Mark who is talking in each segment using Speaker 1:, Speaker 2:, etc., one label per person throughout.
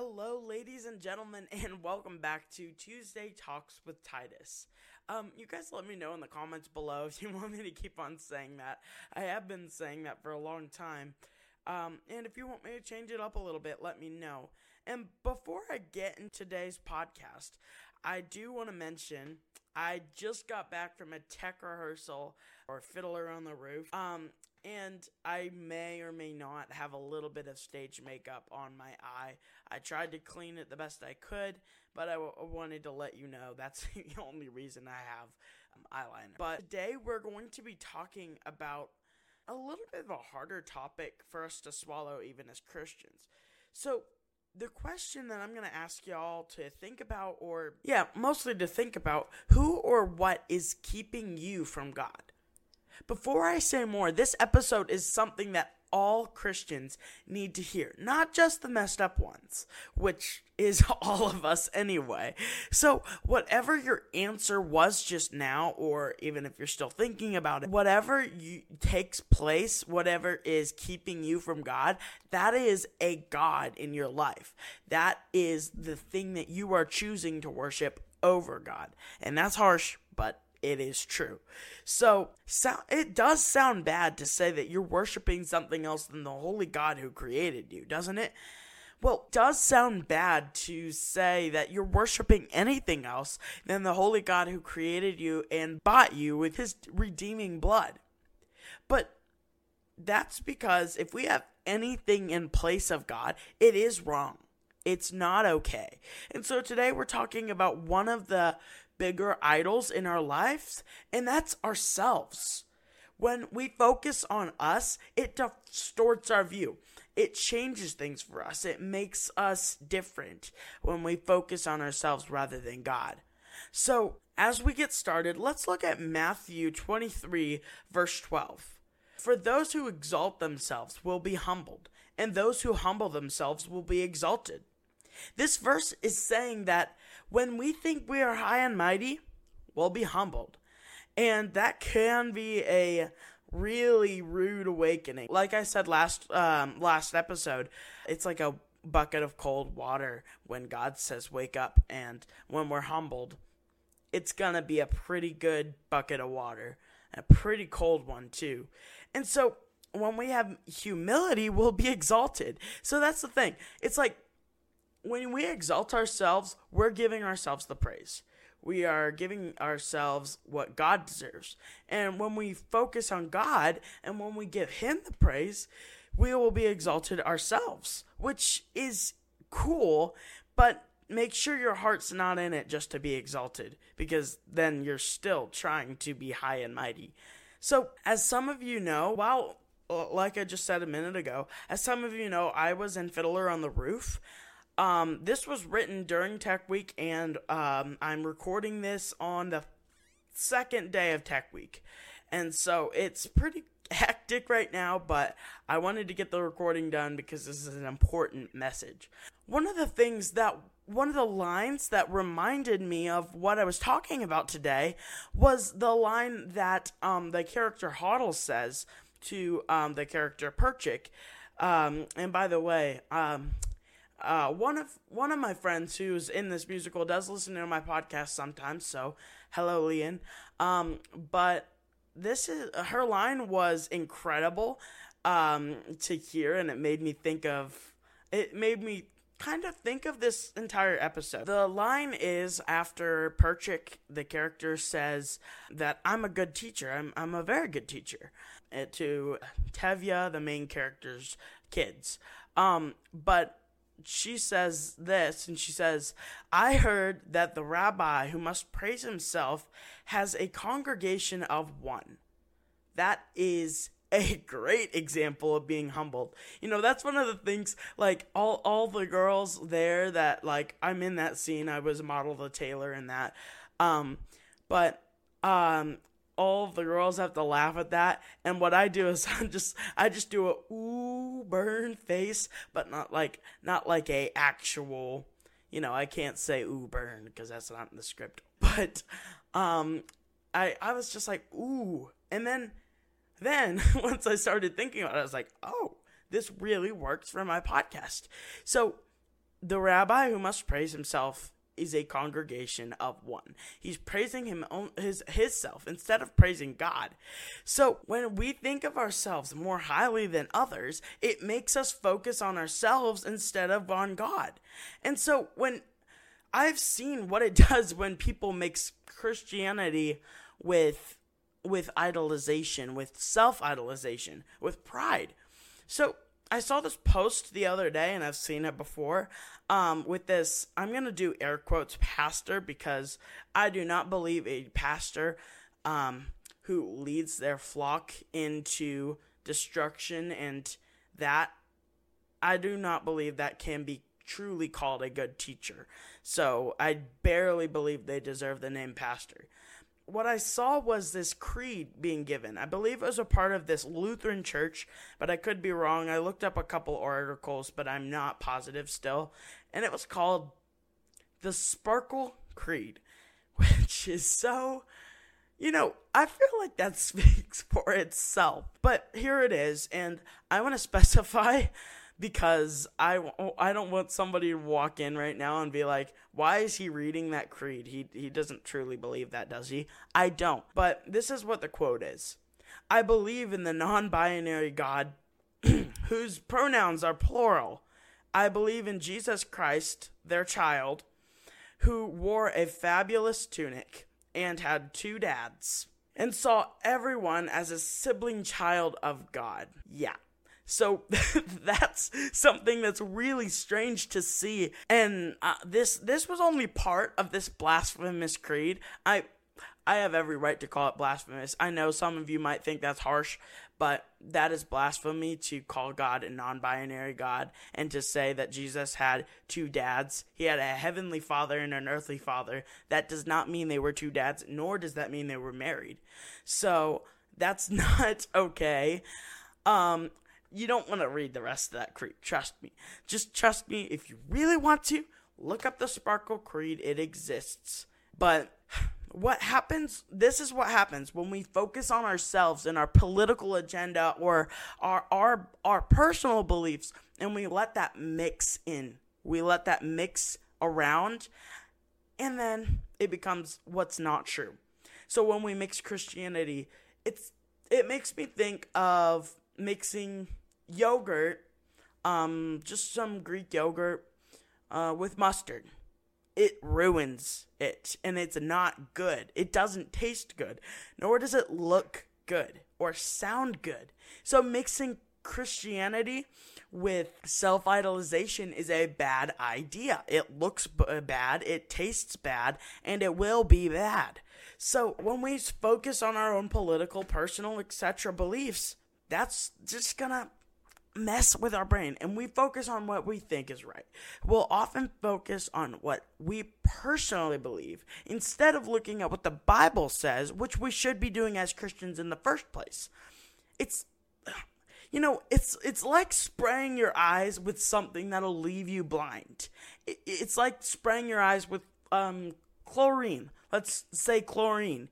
Speaker 1: Hello, ladies and gentlemen, and welcome back to Tuesday Talks with Titus. Um, you guys let me know in the comments below if you want me to keep on saying that. I have been saying that for a long time. Um, and if you want me to change it up a little bit, let me know. And before I get in today's podcast, I do want to mention I just got back from a tech rehearsal or Fiddler on the Roof. Um, and I may or may not have a little bit of stage makeup on my eye. I tried to clean it the best I could, but I, w- wanted to let you know that's the only reason I have um, eyeliner. But today we're going to be talking about a little bit of a harder topic for us to swallow, even as Christians. So, the question that I'm going to ask y'all to think about, or yeah, mostly to think about, who or what is keeping you from God? Before I say more, this episode is something that all Christians need to hear, not just the messed up ones, which is all of us anyway. So, whatever your answer was just now, or even if you're still thinking about it, whatever you, takes place, whatever is keeping you from God, that is a God in your life. That is the thing that you are choosing to worship over God. And that's harsh, but it is true. So, so, it does sound bad to say that you're worshiping something else than the holy God who created you, doesn't it? Well, it does sound bad to say that you're worshiping anything else than the holy God who created you and bought you with his redeeming blood. But that's because if we have anything in place of God, it is wrong. It's not okay. And so today we're talking about one of the bigger idols in our lives, and that's ourselves. When we focus on us, it distorts our view. It changes things for us. It makes us different when we focus on ourselves rather than God. So, as we get started, let's look at Matthew 23, verse 12. For those who exalt themselves will be humbled, and those who humble themselves will be exalted. This verse is saying that when we think we are high and mighty, we'll be humbled. And that can be a really rude awakening. Like I said last um, last episode, it's like a bucket of cold water when God says wake up and when we're humbled, it's going to be a pretty good bucket of water, a pretty cold one too. And so when we have humility, we'll be exalted. So that's the thing. It's like when we exalt ourselves, we're giving ourselves the praise. We are giving ourselves what God deserves. And when we focus on God and when we give Him the praise, we will be exalted ourselves, which is cool, but make sure your heart's not in it just to be exalted, because then you're still trying to be high and mighty. So, as some of you know, while, like I just said a minute ago, as some of you know, I was in Fiddler on the Roof. Um, this was written during Tech Week, and um, I'm recording this on the second day of Tech Week. And so it's pretty hectic right now, but I wanted to get the recording done because this is an important message. One of the things that one of the lines that reminded me of what I was talking about today was the line that um, the character Hodel says to um, the character Perchik. Um, and by the way, um, uh, one of one of my friends who's in this musical does listen to my podcast sometimes. So hello, Leon. Um, but this is her line was incredible um, to hear, and it made me think of it made me kind of think of this entire episode. The line is after Perchik, the character says that I'm a good teacher. I'm I'm a very good teacher uh, to Tevye, the main character's kids. Um, but she says this, and she says, I heard that the rabbi who must praise himself has a congregation of one. That is a great example of being humbled. You know, that's one of the things like all all the girls there that like I'm in that scene. I was a Motel the tailor in that. Um but um all the girls have to laugh at that. And what I do is I just I just do a ooh burn face, but not like not like a actual. You know, I can't say ooh burn because that's not in the script. But um, I I was just like ooh, and then then once I started thinking about it, I was like, oh, this really works for my podcast. So the rabbi who must praise himself is a congregation of one. He's praising him his his self instead of praising God. So when we think of ourselves more highly than others, it makes us focus on ourselves instead of on God. And so when I've seen what it does when people mix Christianity with with idolization, with self-idolization, with pride. So I saw this post the other day and I've seen it before um, with this, I'm going to do air quotes pastor because I do not believe a pastor um, who leads their flock into destruction and that I do not believe that can be truly called a good teacher. So I barely believe they deserve the name pastor what I saw was this creed being given. I believe it was a part of this Lutheran church, but I could be wrong. I looked up a couple articles, but I'm not positive still. And it was called the Sparkle Creed, which is so. You know, I feel like that speaks for itself. But here it is, and I want to specify because I, I don't want somebody to walk in right now and be like, why is he reading that creed? He, he doesn't truly believe that, does he? I don't. But this is what the quote is I believe in the non binary God whose pronouns are plural. I believe in Jesus Christ, their child, who wore a fabulous tunic and had two dads and saw everyone as a sibling child of God. Yeah. So that's something that's really strange to see. And uh, this this was only part of this blasphemous creed. I I have every right to call it blasphemous. I know some of you might think that's harsh, but that is blasphemy to call God a non binary God and to say that Jesus had two dads. He had a heavenly father and an earthly father. That does not mean they were two dads, nor does that mean they were married. So that's not okay. Um, you don't want to read the rest of that creed. Trust me. Just trust me. If you really want to, look up the Sparkle Creed. It exists. But what happens this is what happens when we focus on ourselves and our political agenda or our our our personal beliefs and we let that mix in we let that mix around and then it becomes what's not true so when we mix christianity it's it makes me think of mixing yogurt, um, just some Greek yogurt, uh, with mustard. It ruins it, and it's not good. It doesn't taste good, nor does it look good or sound good. So mixing Christianity with self idolization is a bad idea. It looks b- bad, it tastes bad, and it will be bad. So when we focus on our own political, personal, etc. beliefs, that's just gonna mess with our brain and we focus on what we think is right. We'll often focus on what we personally believe instead of looking at what the Bible says, which we should be doing as Christians in the first place. It's you know, it's it's like spraying your eyes with something that'll leave you blind. it's like spraying your eyes with um chlorine. Let's say chlorine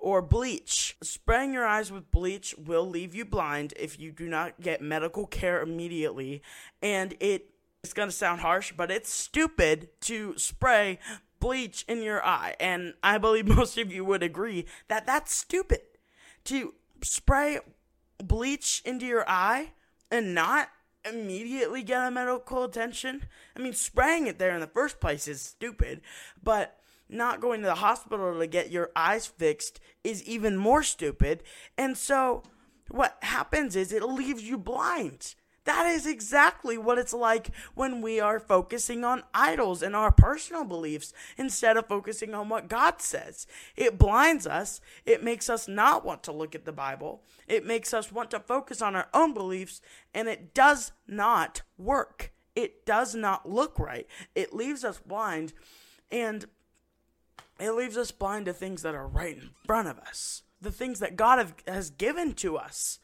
Speaker 1: or bleach. Spraying your eyes with bleach will leave you blind if you do not get medical care immediately. And it, it's going to sound harsh, but it's stupid to spray bleach in your eye. And I believe most of you would agree that that's stupid. To spray bleach into your eye and not immediately get a medical attention. I mean, spraying it there in the first place is stupid, but not going to the hospital to get your eyes fixed is even more stupid. And so what happens is it leaves you blind. That is exactly what it's like when we are focusing on idols and our personal beliefs instead of focusing on what God says. It blinds us. It makes us not want to look at the Bible. It makes us want to focus on our own beliefs, and it does not work. It does not look right. It leaves us blind. And it leaves us blind to things that are right in front of us, the things that God have, has given to us.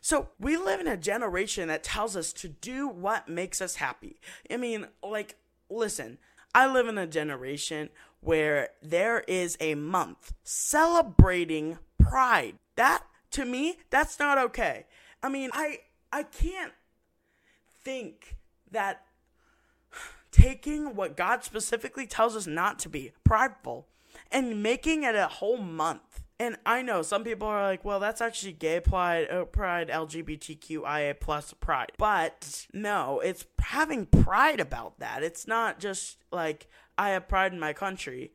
Speaker 1: So we live in a generation that tells us to do what makes us happy. I mean, like, listen, I live in a generation where there is a month celebrating pride. That to me, that's not okay. I mean, I I can't think that taking what God specifically tells us not to be, prideful, and making it a whole month. And I know some people are like, well, that's actually gay pride, uh, pride, LGBTQIA plus pride. But no, it's having pride about that. It's not just like, I have pride in my country.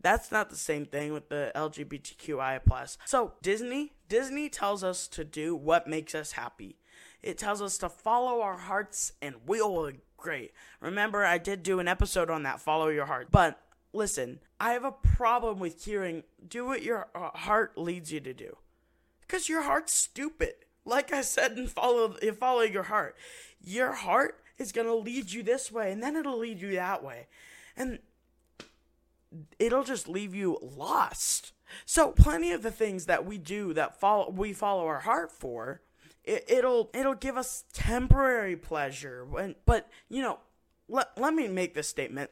Speaker 1: That's not the same thing with the LGBTQIA plus. So Disney, Disney tells us to do what makes us happy. It tells us to follow our hearts and we'll great. Remember, I did do an episode on that, follow your heart. But listen, I have a problem with hearing do what your uh, heart leads you to do. Because your heart's stupid. Like I said, and follow follow your heart. Your heart is gonna lead you this way, and then it'll lead you that way, and it'll just leave you lost. So, plenty of the things that we do that follow we follow our heart for, it, will it'll give us temporary pleasure. When, but you know, let let me make this statement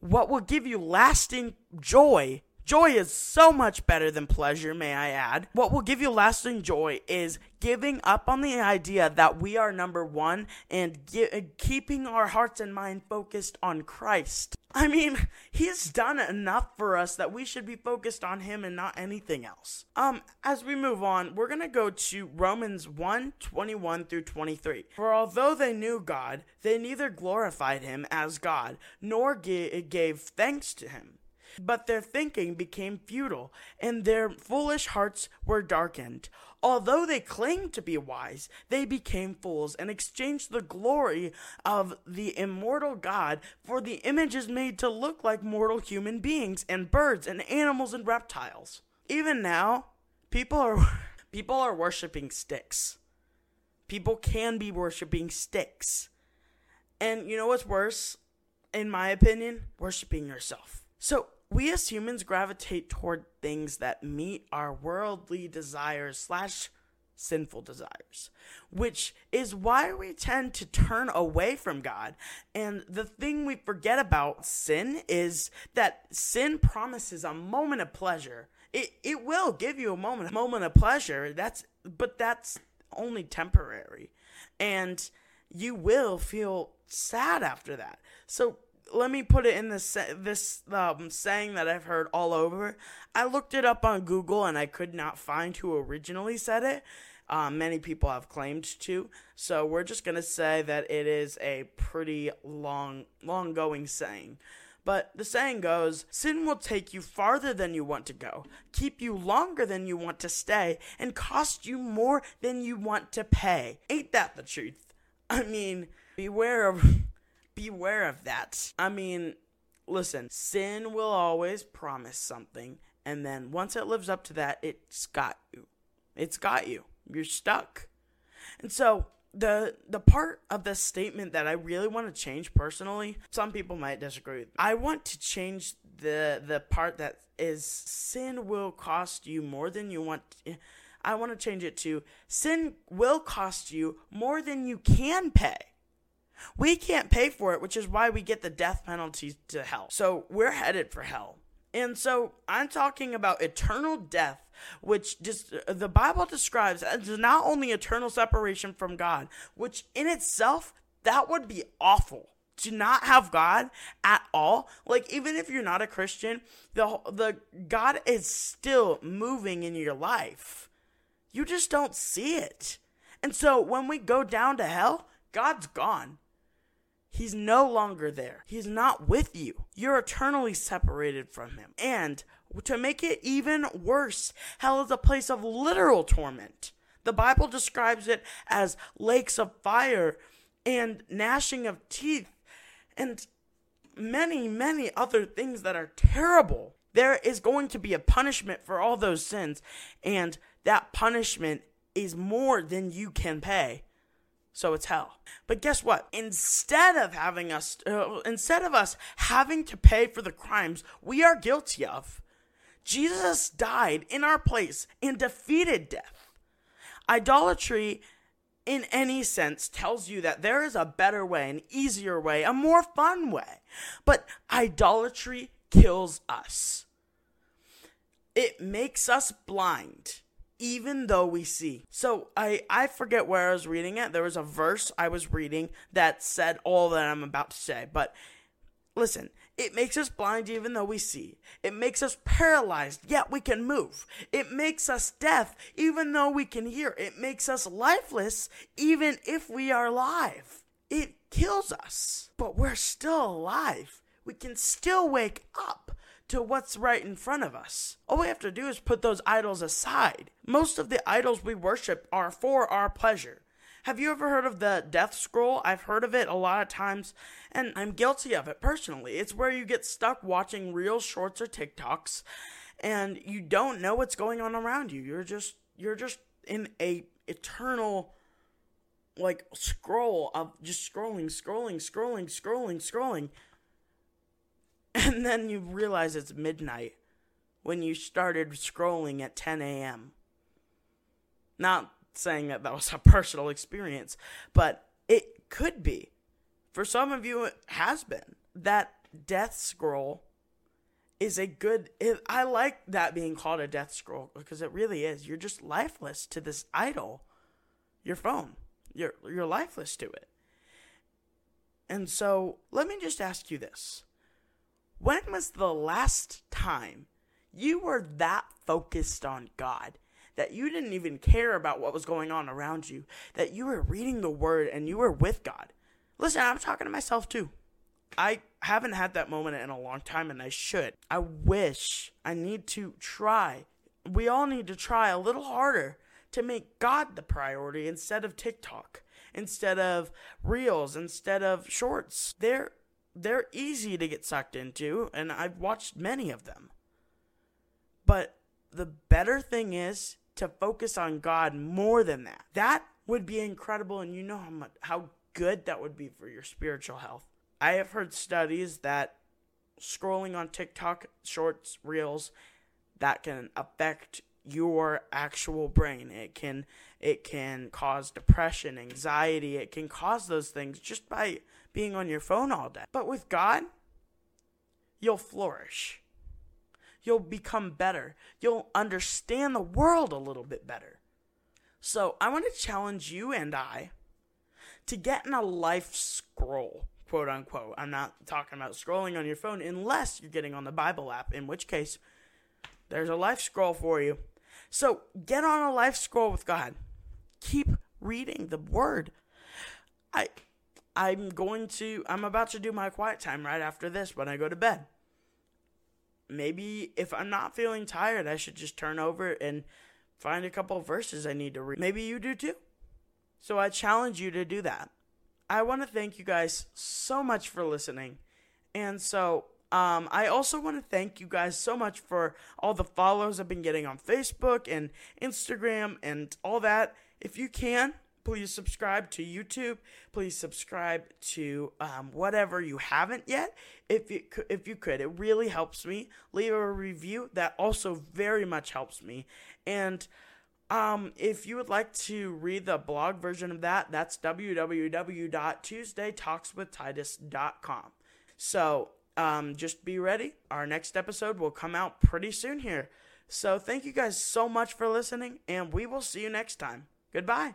Speaker 1: what will give you lasting joy. Joy is so much better than pleasure, may I add. What will give you lasting joy is giving up on the idea that we are number one and keeping our hearts and mind focused on Christ. I mean, he's done enough for us that we should be focused on him and not anything else. Um, as we move on, we're gonna go to Romans 1 21 through 23. For although they knew God, they neither glorified him as God nor gave thanks to him. But their thinking became futile, and their foolish hearts were darkened. Although they claimed to be wise, they became fools and exchanged the glory of the immortal God for the images made to look like mortal human beings and birds and animals and reptiles. Even now, people are people are worshiping sticks. People can be worshiping sticks. And you know what's worse, in my opinion? Worshiping yourself. So we as humans gravitate toward things that meet our worldly desires slash sinful desires, which is why we tend to turn away from God. And the thing we forget about sin is that sin promises a moment of pleasure. It, it will give you a moment, a moment of pleasure. That's but that's only temporary. And you will feel sad after that. So let me put it in this this um, saying that I've heard all over. I looked it up on Google and I could not find who originally said it. Um, many people have claimed to, so we're just gonna say that it is a pretty long, long going saying. But the saying goes, sin will take you farther than you want to go, keep you longer than you want to stay, and cost you more than you want to pay. Ain't that the truth? I mean, beware of beware of that. I mean, listen, sin will always promise something, and then once it lives up to that, it's got you. It's got you. You're stuck. And so the the part of this statement that I really want to change personally, some people might disagree. With. Me. I want to change the the part that is sin will cost you more than you want. To, I want to change it to sin will cost you more than you can pay. We can't pay for it, which is why we get the death penalty to hell. So we're headed for hell. And so I'm talking about eternal death, which just the Bible describes as not only eternal separation from God, which in itself that would be awful to not have God at all. Like even if you're not a Christian, the the God is still moving in your life. You just don't see it. And so when we go down to hell, God's gone. He's no longer there. He's not with you. You're eternally separated from him. And to make it even worse, hell is a place of literal torment. The Bible describes it as lakes of fire and gnashing of teeth and many, many other things that are terrible. There is going to be a punishment for all those sins, and that punishment is more than you can pay so it's hell. But guess what? Instead of having us, uh, instead of us having to pay for the crimes we are guilty of, Jesus died in our place and defeated death. Idolatry, in any sense, tells you that there is a better way, an easier way, a more fun way. But idolatry kills us. It makes us blind even though we see. So I I forget where I was reading it. There was a verse I was reading that said all that I'm about to say, but listen, it makes us blind even though we see. It makes us paralyzed, yet we can move. It makes us deaf even though we can hear. It makes us lifeless even if we are alive. It kills us, but we're still alive. We can still wake up to what's right in front of us. All we have to do is put those idols aside. Most of the idols we worship are for our pleasure. Have you ever heard of the death scroll? I've heard of it a lot of times, and I'm guilty of it personally. It's where you get stuck watching real shorts or TikToks, and you don't know what's going on around you. You're just you're just in a eternal like scroll of just scrolling, scrolling, scrolling, scrolling, scrolling. And then you realize it's midnight when you started scrolling at 10 a.m. Not saying that that was a personal experience, but it could be. For some of you, it has been. That death scroll is a good. It, I like that being called a death scroll because it really is. You're just lifeless to this idol, your phone. You're you're lifeless to it. And so, let me just ask you this. When was the last time you were that focused on God that you didn't even care about what was going on around you, that you were reading the word and you were with God? Listen, I'm talking to myself too. I haven't had that moment in a long time and I should. I wish I need to try. We all need to try a little harder to make God the priority instead of TikTok, instead of reels, instead of shorts. They're they're easy to get sucked into and I've watched many of them. But the better thing is to focus on God more than that. That would be incredible and you know how much how good that would be for your spiritual health. I have heard studies that scrolling on TikTok shorts, reels, that can affect your actual brain. It can it can cause depression, anxiety, it can cause those things just by being on your phone all day. But with God, you'll flourish. You'll become better. You'll understand the world a little bit better. So, I want to challenge you and I to get in a life scroll, quote unquote. I'm not talking about scrolling on your phone unless you're getting on the Bible app, in which case, there's a life scroll for you. So, get on a life scroll with God. Keep reading the Word. I. I'm going to I'm about to do my quiet time right after this when I go to bed. Maybe if I'm not feeling tired, I should just turn over and find a couple verses I need to read. Maybe you do too. So I challenge you to do that. I want to thank you guys so much for listening. And so um, I also want to thank you guys so much for all the follows I've been getting on Facebook and Instagram and all that. If you can, please subscribe to YouTube. Please subscribe to um, whatever you haven't yet. If you if you could, it really helps me. Leave a review. That also very much helps me. And um, if you would like to read the blog version of that, that's www.tuesdaytalkswithtitus.com. So um, just be ready. Our next episode will come out pretty soon here. So thank you guys so much for listening, and we will see you next time. Goodbye.